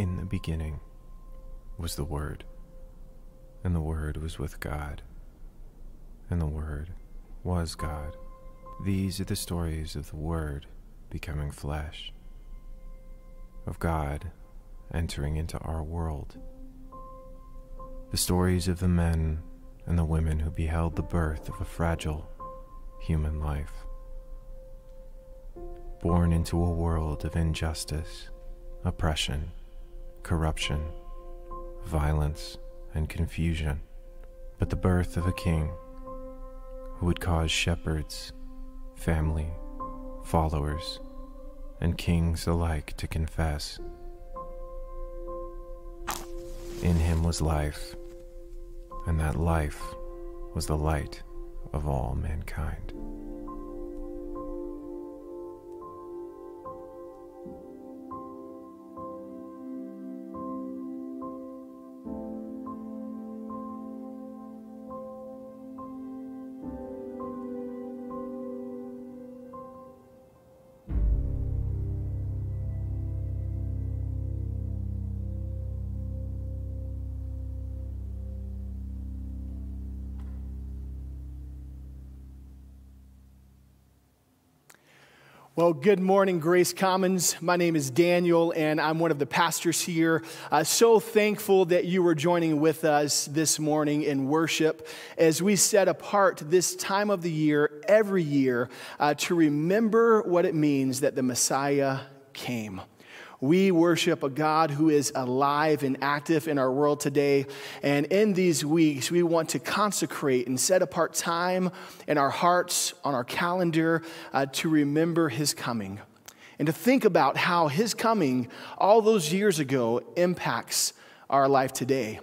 In the beginning was the Word, and the Word was with God, and the Word was God. These are the stories of the Word becoming flesh, of God entering into our world, the stories of the men and the women who beheld the birth of a fragile human life, born into a world of injustice, oppression, corruption, violence, and confusion, but the birth of a king who would cause shepherds, family, followers, and kings alike to confess. In him was life, and that life was the light of all mankind. Good morning, Grace Commons. My name is Daniel, and I'm one of the pastors here. Uh, so thankful that you were joining with us this morning in worship as we set apart this time of the year, every year, uh, to remember what it means that the Messiah came. We worship a God who is alive and active in our world today. And in these weeks, we want to consecrate and set apart time in our hearts, on our calendar, uh, to remember his coming and to think about how his coming all those years ago impacts our life today.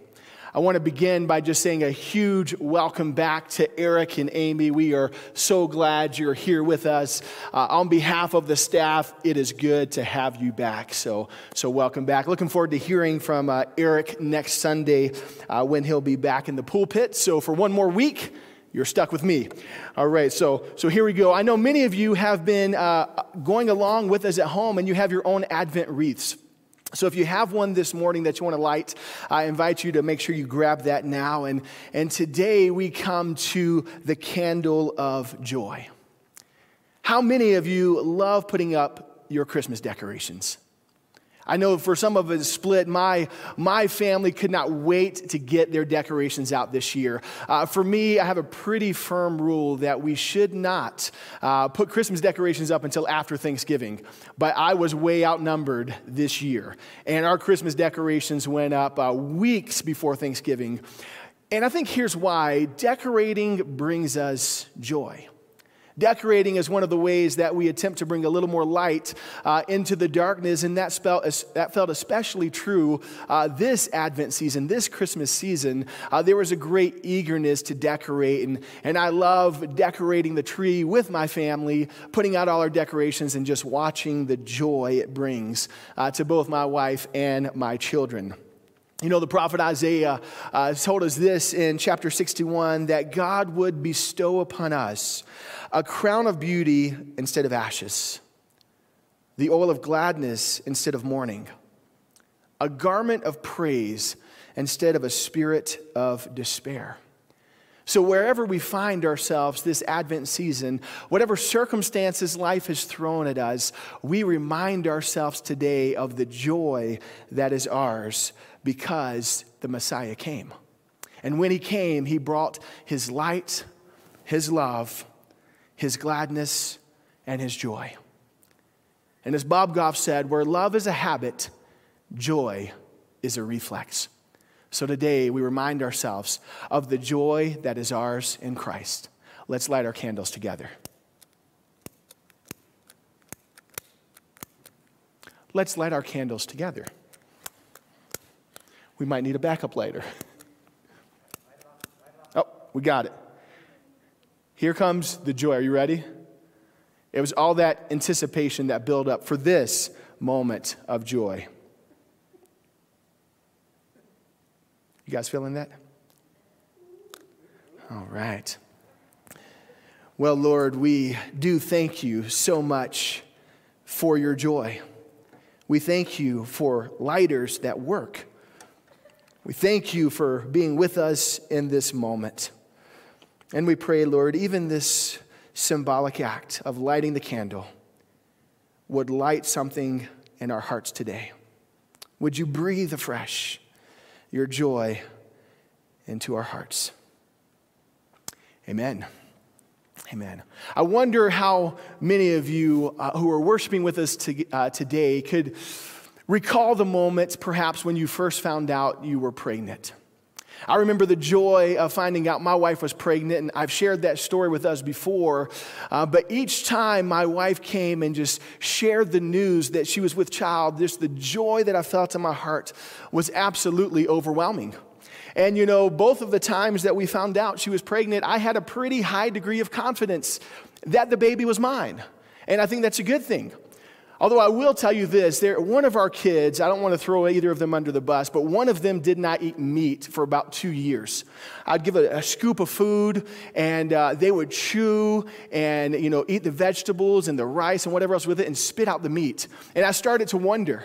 I want to begin by just saying a huge welcome back to Eric and Amy. We are so glad you're here with us. Uh, on behalf of the staff, it is good to have you back. So, so welcome back. Looking forward to hearing from uh, Eric next Sunday uh, when he'll be back in the pulpit. So, for one more week, you're stuck with me. All right, so, so here we go. I know many of you have been uh, going along with us at home and you have your own Advent wreaths. So, if you have one this morning that you want to light, I invite you to make sure you grab that now. And, and today we come to the candle of joy. How many of you love putting up your Christmas decorations? I know for some of us split, my, my family could not wait to get their decorations out this year. Uh, for me, I have a pretty firm rule that we should not uh, put Christmas decorations up until after Thanksgiving. But I was way outnumbered this year. And our Christmas decorations went up uh, weeks before Thanksgiving. And I think here's why decorating brings us joy. Decorating is one of the ways that we attempt to bring a little more light uh, into the darkness, and that, that felt especially true uh, this Advent season, this Christmas season. Uh, there was a great eagerness to decorate, and, and I love decorating the tree with my family, putting out all our decorations, and just watching the joy it brings uh, to both my wife and my children. You know, the prophet Isaiah uh, told us this in chapter 61 that God would bestow upon us a crown of beauty instead of ashes, the oil of gladness instead of mourning, a garment of praise instead of a spirit of despair. So, wherever we find ourselves this Advent season, whatever circumstances life has thrown at us, we remind ourselves today of the joy that is ours because the Messiah came. And when he came, he brought his light, his love, his gladness, and his joy. And as Bob Goff said, where love is a habit, joy is a reflex. So today we remind ourselves of the joy that is ours in Christ. Let's light our candles together. Let's light our candles together. We might need a backup later. Oh, we got it. Here comes the joy. Are you ready? It was all that anticipation that built up for this moment of joy. You guys feeling that? All right. Well, Lord, we do thank you so much for your joy. We thank you for lighters that work. We thank you for being with us in this moment. And we pray, Lord, even this symbolic act of lighting the candle would light something in our hearts today. Would you breathe afresh your joy into our hearts? Amen. Amen. I wonder how many of you uh, who are worshiping with us to, uh, today could recall the moments perhaps when you first found out you were pregnant. I remember the joy of finding out my wife was pregnant, and I've shared that story with us before. Uh, but each time my wife came and just shared the news that she was with child, just the joy that I felt in my heart was absolutely overwhelming. And you know, both of the times that we found out she was pregnant, I had a pretty high degree of confidence that the baby was mine. And I think that's a good thing. Although I will tell you this, there, one of our kids, I don't want to throw either of them under the bus, but one of them did not eat meat for about two years. I'd give a, a scoop of food, and uh, they would chew and you know eat the vegetables and the rice and whatever else with it, and spit out the meat. And I started to wonder,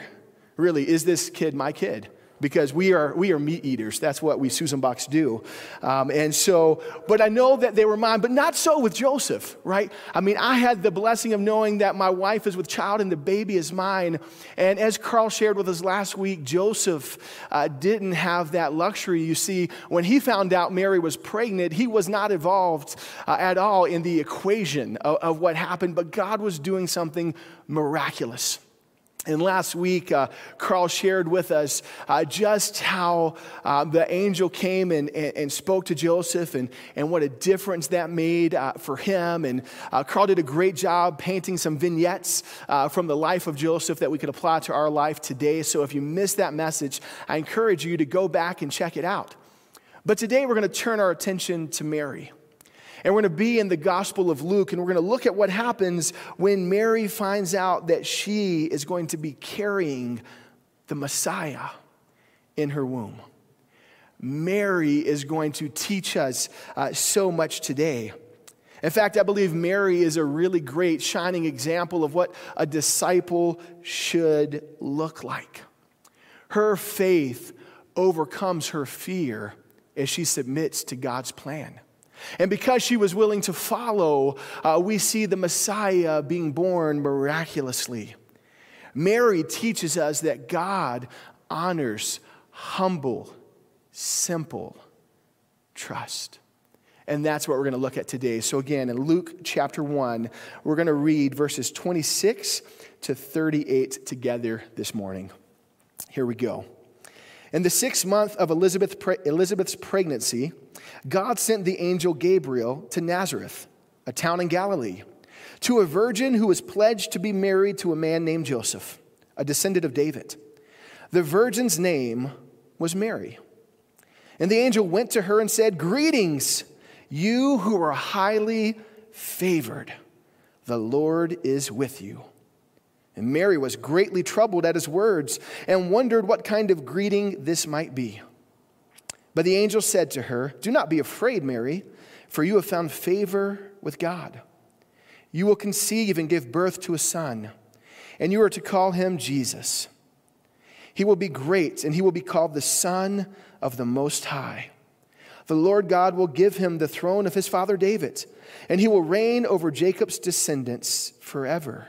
really, is this kid my kid? Because we are, we are meat eaters. That's what we Susan Box do. Um, and so, but I know that they were mine, but not so with Joseph, right? I mean, I had the blessing of knowing that my wife is with child and the baby is mine. And as Carl shared with us last week, Joseph uh, didn't have that luxury. You see, when he found out Mary was pregnant, he was not involved uh, at all in the equation of, of what happened, but God was doing something miraculous. And last week, uh, Carl shared with us uh, just how uh, the angel came and, and, and, spoke to Joseph and, and what a difference that made uh, for him. And uh, Carl did a great job painting some vignettes uh, from the life of Joseph that we could apply to our life today. So if you missed that message, I encourage you to go back and check it out. But today, we're going to turn our attention to Mary. And we're going to be in the Gospel of Luke, and we're going to look at what happens when Mary finds out that she is going to be carrying the Messiah in her womb. Mary is going to teach us uh, so much today. In fact, I believe Mary is a really great, shining example of what a disciple should look like. Her faith overcomes her fear as she submits to God's plan. And because she was willing to follow, uh, we see the Messiah being born miraculously. Mary teaches us that God honors humble, simple trust. And that's what we're going to look at today. So, again, in Luke chapter 1, we're going to read verses 26 to 38 together this morning. Here we go. In the sixth month of Elizabeth, Elizabeth's pregnancy, God sent the angel Gabriel to Nazareth, a town in Galilee, to a virgin who was pledged to be married to a man named Joseph, a descendant of David. The virgin's name was Mary. And the angel went to her and said, Greetings, you who are highly favored. The Lord is with you. And Mary was greatly troubled at his words and wondered what kind of greeting this might be. But the angel said to her, Do not be afraid, Mary, for you have found favor with God. You will conceive and give birth to a son, and you are to call him Jesus. He will be great, and he will be called the Son of the Most High. The Lord God will give him the throne of his father David, and he will reign over Jacob's descendants forever.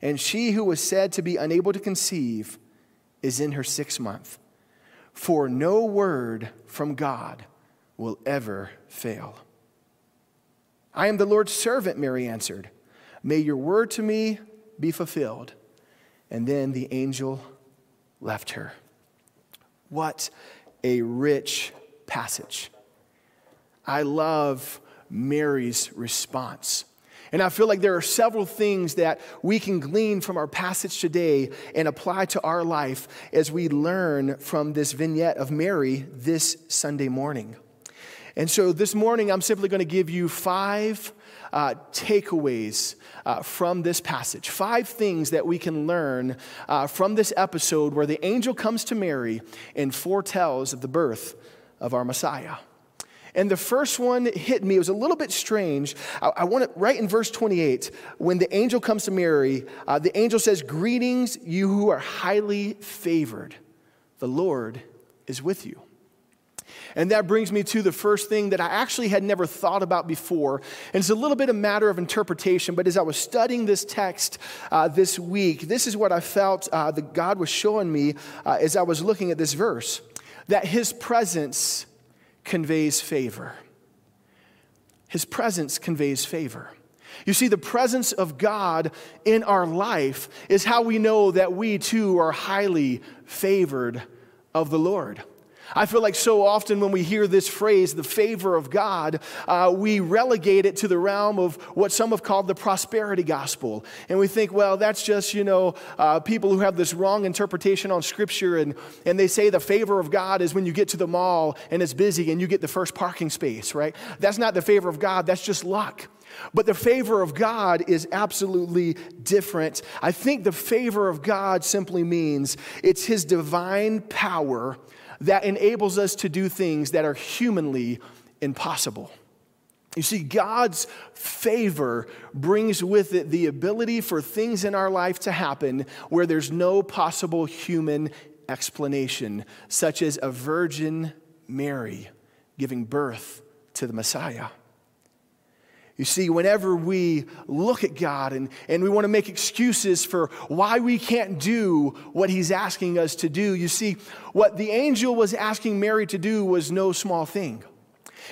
And she who was said to be unable to conceive is in her sixth month. For no word from God will ever fail. I am the Lord's servant, Mary answered. May your word to me be fulfilled. And then the angel left her. What a rich passage. I love Mary's response. And I feel like there are several things that we can glean from our passage today and apply to our life as we learn from this vignette of Mary this Sunday morning. And so this morning, I'm simply going to give you five uh, takeaways uh, from this passage. Five things that we can learn uh, from this episode where the angel comes to Mary and foretells of the birth of our Messiah. And the first one hit me. It was a little bit strange. I, I want to, right in verse 28, when the angel comes to Mary, uh, the angel says, Greetings, you who are highly favored. The Lord is with you. And that brings me to the first thing that I actually had never thought about before. And it's a little bit a matter of interpretation, but as I was studying this text uh, this week, this is what I felt uh, that God was showing me uh, as I was looking at this verse that His presence conveys favor. His presence conveys favor. You see, the presence of God in our life is how we know that we too are highly favored of the Lord. I feel like so often when we hear this phrase, the favor of God, uh, we relegate it to the realm of what some have called the prosperity gospel. And we think, well, that's just, you know, uh, people who have this wrong interpretation on scripture and, and they say the favor of God is when you get to the mall and it's busy and you get the first parking space, right? That's not the favor of God, that's just luck. But the favor of God is absolutely different. I think the favor of God simply means it's His divine power that enables us to do things that are humanly impossible. You see, God's favor brings with it the ability for things in our life to happen where there's no possible human explanation, such as a virgin Mary giving birth to the Messiah. You see, whenever we look at God and, and we want to make excuses for why we can't do what He's asking us to do, you see, what the angel was asking Mary to do was no small thing.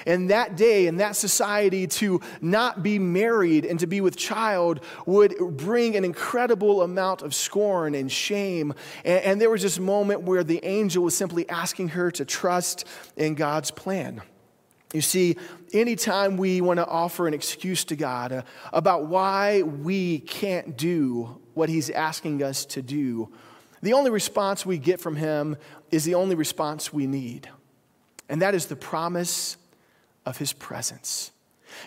And that day, in that society, to not be married and to be with child would bring an incredible amount of scorn and shame. And, and there was this moment where the angel was simply asking her to trust in God's plan. You see, anytime we want to offer an excuse to God uh, about why we can't do what He's asking us to do, the only response we get from Him is the only response we need. And that is the promise of His presence.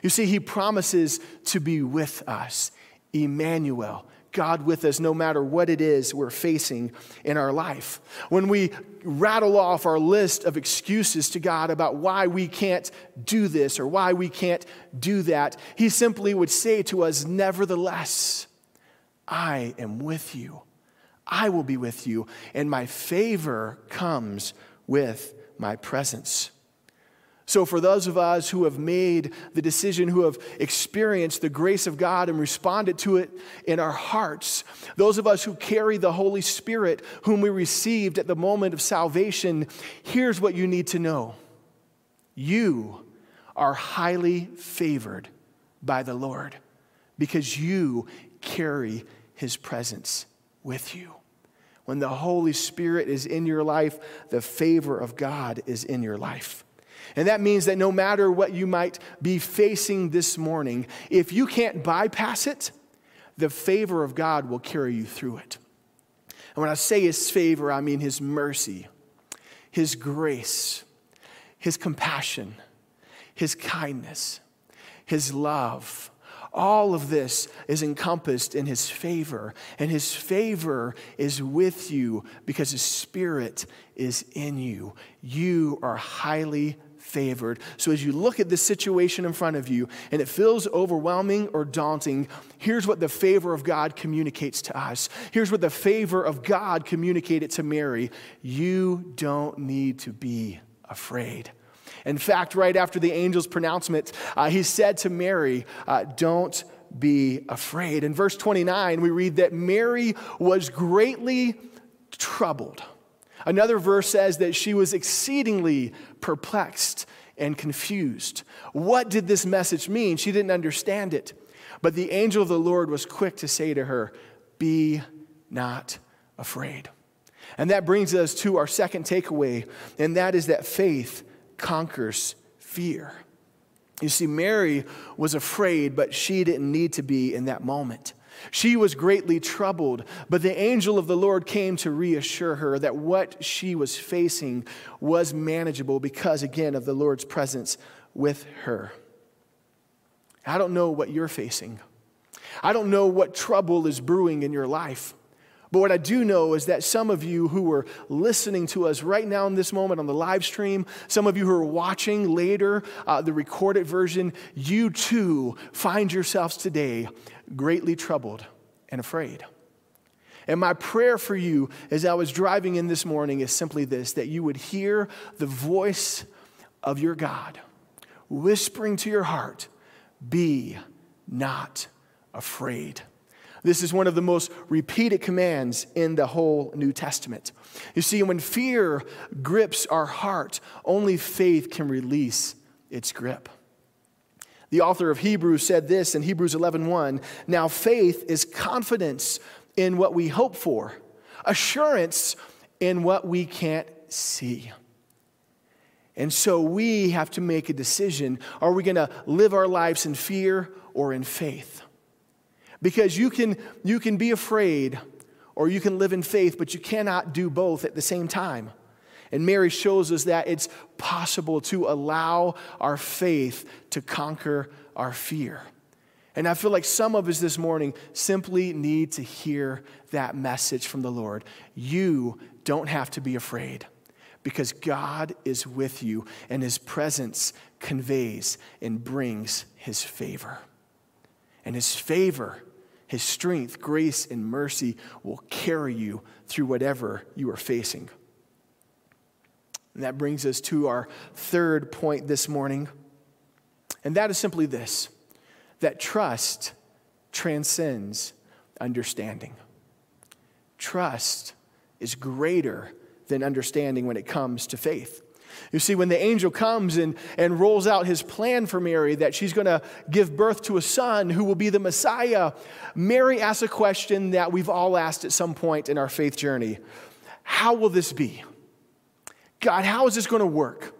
You see, He promises to be with us, Emmanuel, God with us no matter what it is we're facing in our life. When we rattle off our list of excuses to God about why we can't do this or why we can't do that, He simply would say to us, Nevertheless, I am with you. I will be with you, and my favor comes with my presence. So, for those of us who have made the decision, who have experienced the grace of God and responded to it in our hearts, those of us who carry the Holy Spirit, whom we received at the moment of salvation, here's what you need to know you are highly favored by the Lord because you carry his presence with you. When the Holy Spirit is in your life, the favor of God is in your life. And that means that no matter what you might be facing this morning, if you can't bypass it, the favor of God will carry you through it. And when I say his favor, I mean his mercy, his grace, his compassion, his kindness, his love. All of this is encompassed in his favor, and his favor is with you because his spirit is in you. You are highly favored. So as you look at this situation in front of you and it feels overwhelming or daunting, here's what the favor of God communicates to us. Here's what the favor of God communicated to Mary you don't need to be afraid. In fact, right after the angel's pronouncement, uh, he said to Mary, uh, Don't be afraid. In verse 29, we read that Mary was greatly troubled. Another verse says that she was exceedingly perplexed and confused. What did this message mean? She didn't understand it. But the angel of the Lord was quick to say to her, Be not afraid. And that brings us to our second takeaway, and that is that faith conquers fear. You see, Mary was afraid, but she didn't need to be in that moment. She was greatly troubled, but the angel of the Lord came to reassure her that what she was facing was manageable because, again, of the Lord's presence with her. I don't know what you're facing. I don't know what trouble is brewing in your life. But what I do know is that some of you who are listening to us right now in this moment on the live stream, some of you who are watching later uh, the recorded version, you too find yourselves today greatly troubled and afraid. And my prayer for you as I was driving in this morning is simply this that you would hear the voice of your God whispering to your heart, Be not afraid. This is one of the most repeated commands in the whole New Testament. You see, when fear grips our heart, only faith can release its grip. The author of Hebrews said this in Hebrews 11:1, "Now faith is confidence in what we hope for, assurance in what we can't see." And so we have to make a decision. Are we going to live our lives in fear or in faith? Because you can, you can be afraid or you can live in faith, but you cannot do both at the same time. And Mary shows us that it's possible to allow our faith to conquer our fear. And I feel like some of us this morning simply need to hear that message from the Lord. You don't have to be afraid because God is with you and his presence conveys and brings his favor. And his favor his strength, grace, and mercy will carry you through whatever you are facing. And that brings us to our third point this morning. And that is simply this that trust transcends understanding. Trust is greater than understanding when it comes to faith. You see, when the angel comes and, and rolls out his plan for Mary that she's going to give birth to a son who will be the Messiah, Mary asks a question that we've all asked at some point in our faith journey How will this be? God, how is this going to work?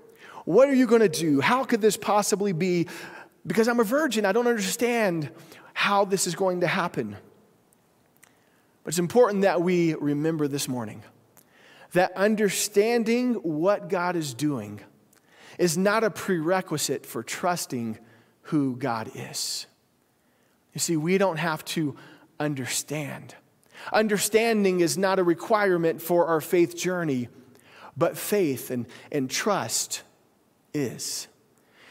What are you going to do? How could this possibly be? Because I'm a virgin, I don't understand how this is going to happen. But it's important that we remember this morning that understanding what God is doing is not a prerequisite for trusting who God is. You see, we don't have to understand. Understanding is not a requirement for our faith journey, but faith and, and trust is.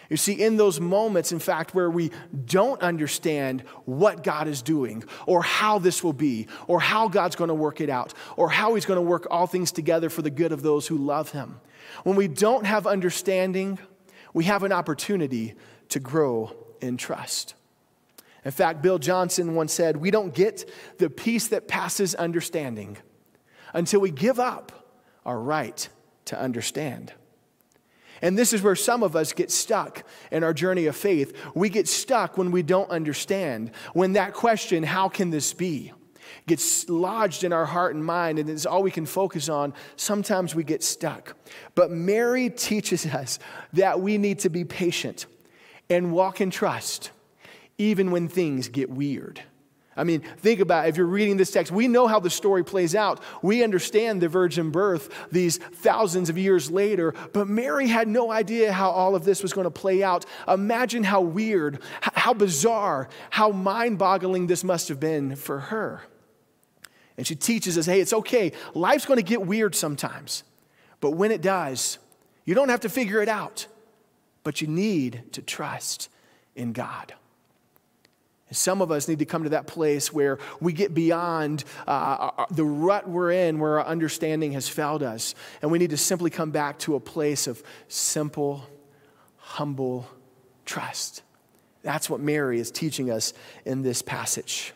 You see, in those moments, in fact, where we don't understand what God is doing, or how this will be, or how God's going to work it out, or how He's going to work all things together for the good of those who love Him, when we don't have understanding, we have an opportunity to grow in trust. In fact, Bill Johnson once said, We don't get the peace that passes understanding until we give up our right to understand. And this is where some of us get stuck in our journey of faith. We get stuck when we don't understand, when that question, how can this be, gets lodged in our heart and mind, and it's all we can focus on. Sometimes we get stuck. But Mary teaches us that we need to be patient and walk in trust, even when things get weird. I mean, think about it. if you're reading this text, we know how the story plays out. We understand the virgin birth these thousands of years later, but Mary had no idea how all of this was going to play out. Imagine how weird, how bizarre, how mind boggling this must have been for her. And she teaches us hey, it's okay. Life's going to get weird sometimes, but when it does, you don't have to figure it out, but you need to trust in God. Some of us need to come to that place where we get beyond uh, uh, uh, the rut we're in, where our understanding has failed us. And we need to simply come back to a place of simple, humble trust. That's what Mary is teaching us in this passage.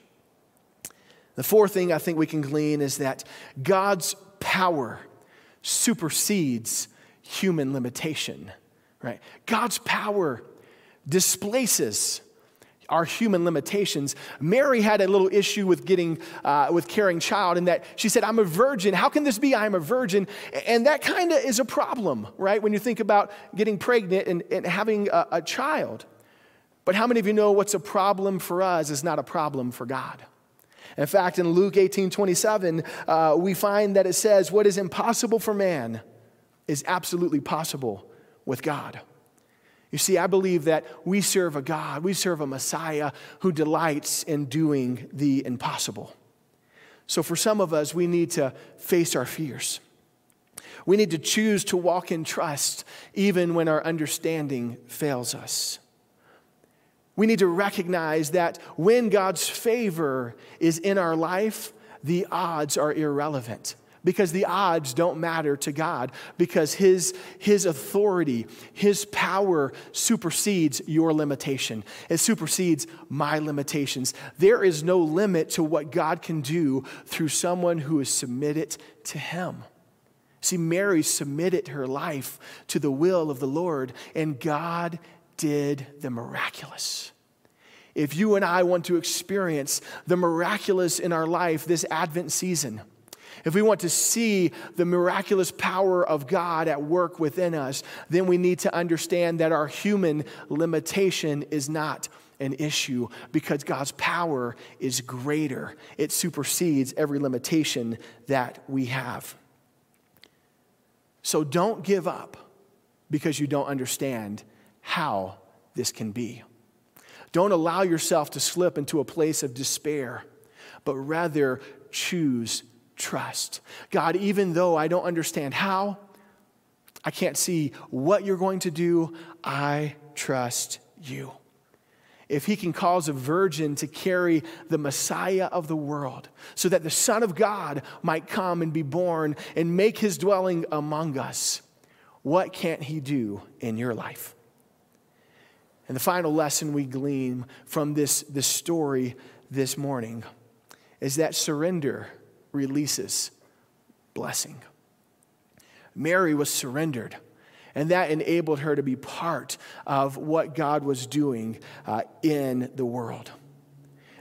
The fourth thing I think we can glean is that God's power supersedes human limitation, right? God's power displaces our human limitations. Mary had a little issue with getting, uh, with carrying child in that she said, I'm a virgin. How can this be? I'm a virgin. And that kind of is a problem, right? When you think about getting pregnant and, and having a, a child. But how many of you know what's a problem for us is not a problem for God? In fact, in Luke 18 27, uh, we find that it says, What is impossible for man is absolutely possible with God. You see, I believe that we serve a God, we serve a Messiah who delights in doing the impossible. So, for some of us, we need to face our fears. We need to choose to walk in trust even when our understanding fails us. We need to recognize that when God's favor is in our life, the odds are irrelevant because the odds don't matter to God because his, his authority, His power supersedes your limitation. It supersedes my limitations. There is no limit to what God can do through someone who is submitted to Him. See, Mary submitted her life to the will of the Lord, and God did the miraculous. If you and I want to experience the miraculous in our life this Advent season, if we want to see the miraculous power of God at work within us, then we need to understand that our human limitation is not an issue because God's power is greater. It supersedes every limitation that we have. So don't give up because you don't understand how this can be. Don't allow yourself to slip into a place of despair, but rather choose trust. God, even though I don't understand how, I can't see what you're going to do, I trust you if he can cause a virgin to carry the Messiah of the world, so that the Son of God might come and be born and make his dwelling among us, what can't he do in your life? And the final lesson we glean from this, this story this morning is that surrender releases blessing. Mary was surrendered. And that enabled her to be part of what God was doing uh, in the world.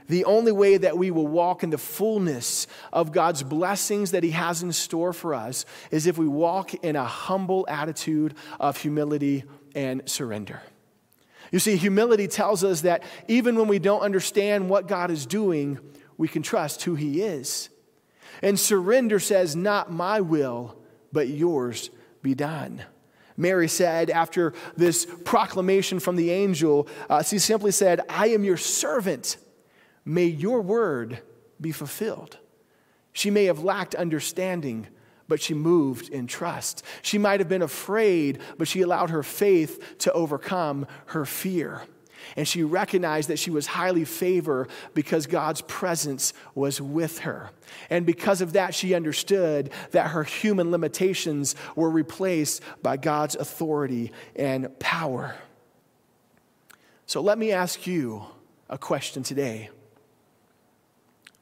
The only way that we will walk in the fullness of God's blessings that He has in store for us is if we walk in a humble attitude of humility and surrender. You see, humility tells us that even when we don't understand what God is doing, we can trust who He is. And surrender says, Not my will, but yours be done. Mary said after this proclamation from the angel, uh, she simply said, I am your servant. May your word be fulfilled. She may have lacked understanding, but she moved in trust. She might have been afraid, but she allowed her faith to overcome her fear. And she recognized that she was highly favored because God's presence was with her. And because of that, she understood that her human limitations were replaced by God's authority and power. So let me ask you a question today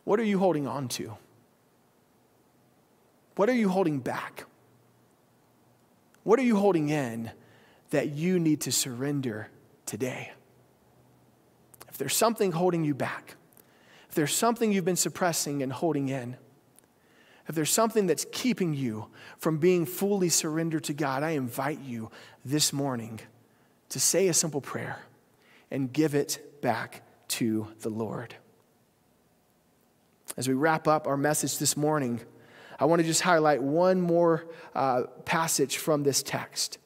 What are you holding on to? What are you holding back? What are you holding in that you need to surrender today? There's something holding you back, if there's something you've been suppressing and holding in, if there's something that's keeping you from being fully surrendered to God, I invite you this morning to say a simple prayer and give it back to the Lord. As we wrap up our message this morning, I want to just highlight one more uh, passage from this text.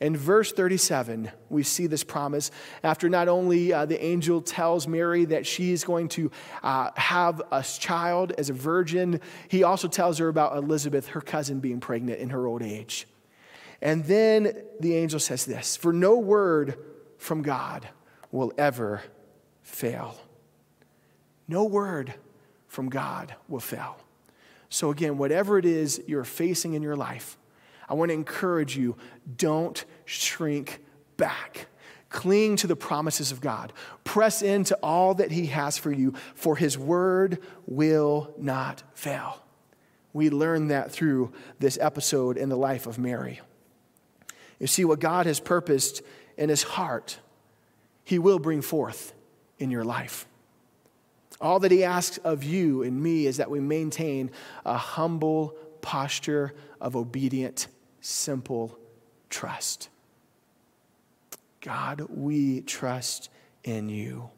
In verse 37, we see this promise after not only uh, the angel tells Mary that she is going to uh, have a child as a virgin, he also tells her about Elizabeth, her cousin, being pregnant in her old age. And then the angel says this For no word from God will ever fail. No word from God will fail. So, again, whatever it is you're facing in your life, I want to encourage you don't shrink back. Cling to the promises of God. Press into all that He has for you, for His word will not fail. We learn that through this episode in the life of Mary. You see, what God has purposed in His heart, He will bring forth in your life. All that He asks of you and me is that we maintain a humble posture of obedient simple trust. God, we trust in you.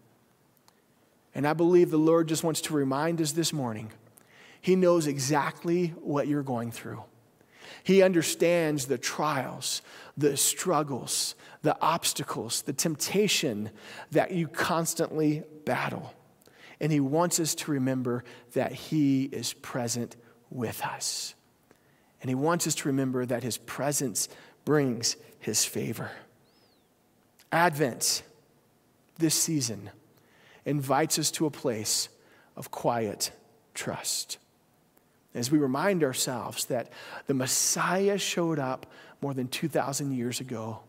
And I believe the Lord just wants to remind us this morning He knows exactly what you're going through. He understands the trials, the struggles, the obstacles, the temptation that you constantly battle. And He wants us to remember that He is present with us. And He wants us to remember that His presence brings His favor. Advent, this season, invites us to a place of quiet trust. As we remind ourselves that the Messiah showed up more than 2,000 years ago,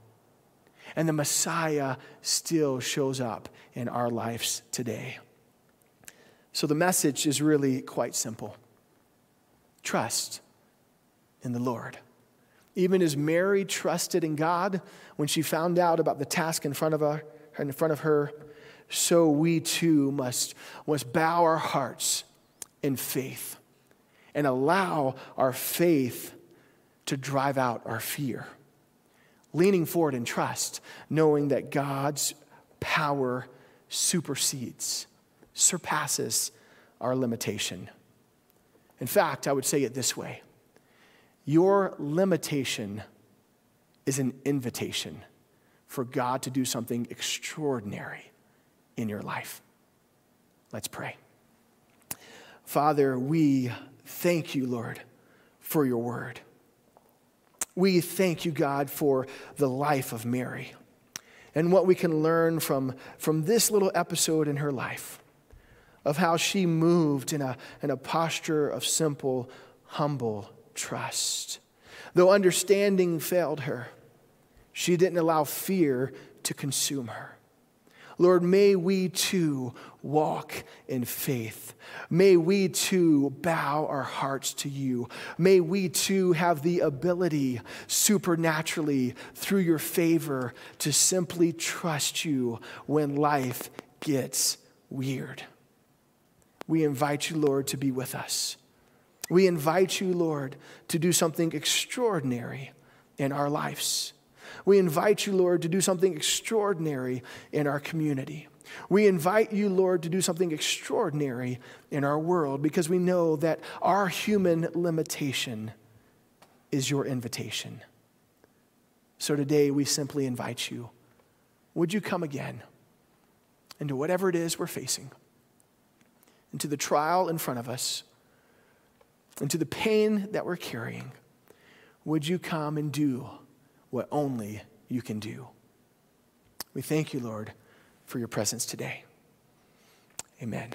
and the Messiah still shows up in our lives today. So the message is really quite simple trust in the Lord. Even as Mary trusted in God when she found out about the task in front of her, in front of her so we too must, must bow our hearts in faith and allow our faith to drive out our fear. Leaning forward in trust, knowing that God's power supersedes, surpasses our limitation. In fact, I would say it this way your limitation is an invitation for God to do something extraordinary in your life. Let's pray. Father, we thank you, Lord, for your word. We thank you, God, for the life of Mary and what we can learn from, from this little episode in her life of how she moved in a, in a posture of simple, humble trust. Though understanding failed her, she didn't allow fear to consume her. Lord, may we too walk in faith. May we too bow our hearts to you. May we too have the ability supernaturally through your favor to simply trust you when life gets weird. We invite you, Lord, to be with us. We invite you, Lord, to do something extraordinary in our lives. We invite you, Lord, to do something extraordinary in our community. We invite you, Lord, to do something extraordinary in our world because we know that our human limitation is your invitation. So today we simply invite you would you come again into whatever it is we're facing, into the trial in front of us, into the pain that we're carrying? Would you come and do what only you can do. We thank you, Lord, for your presence today. Amen.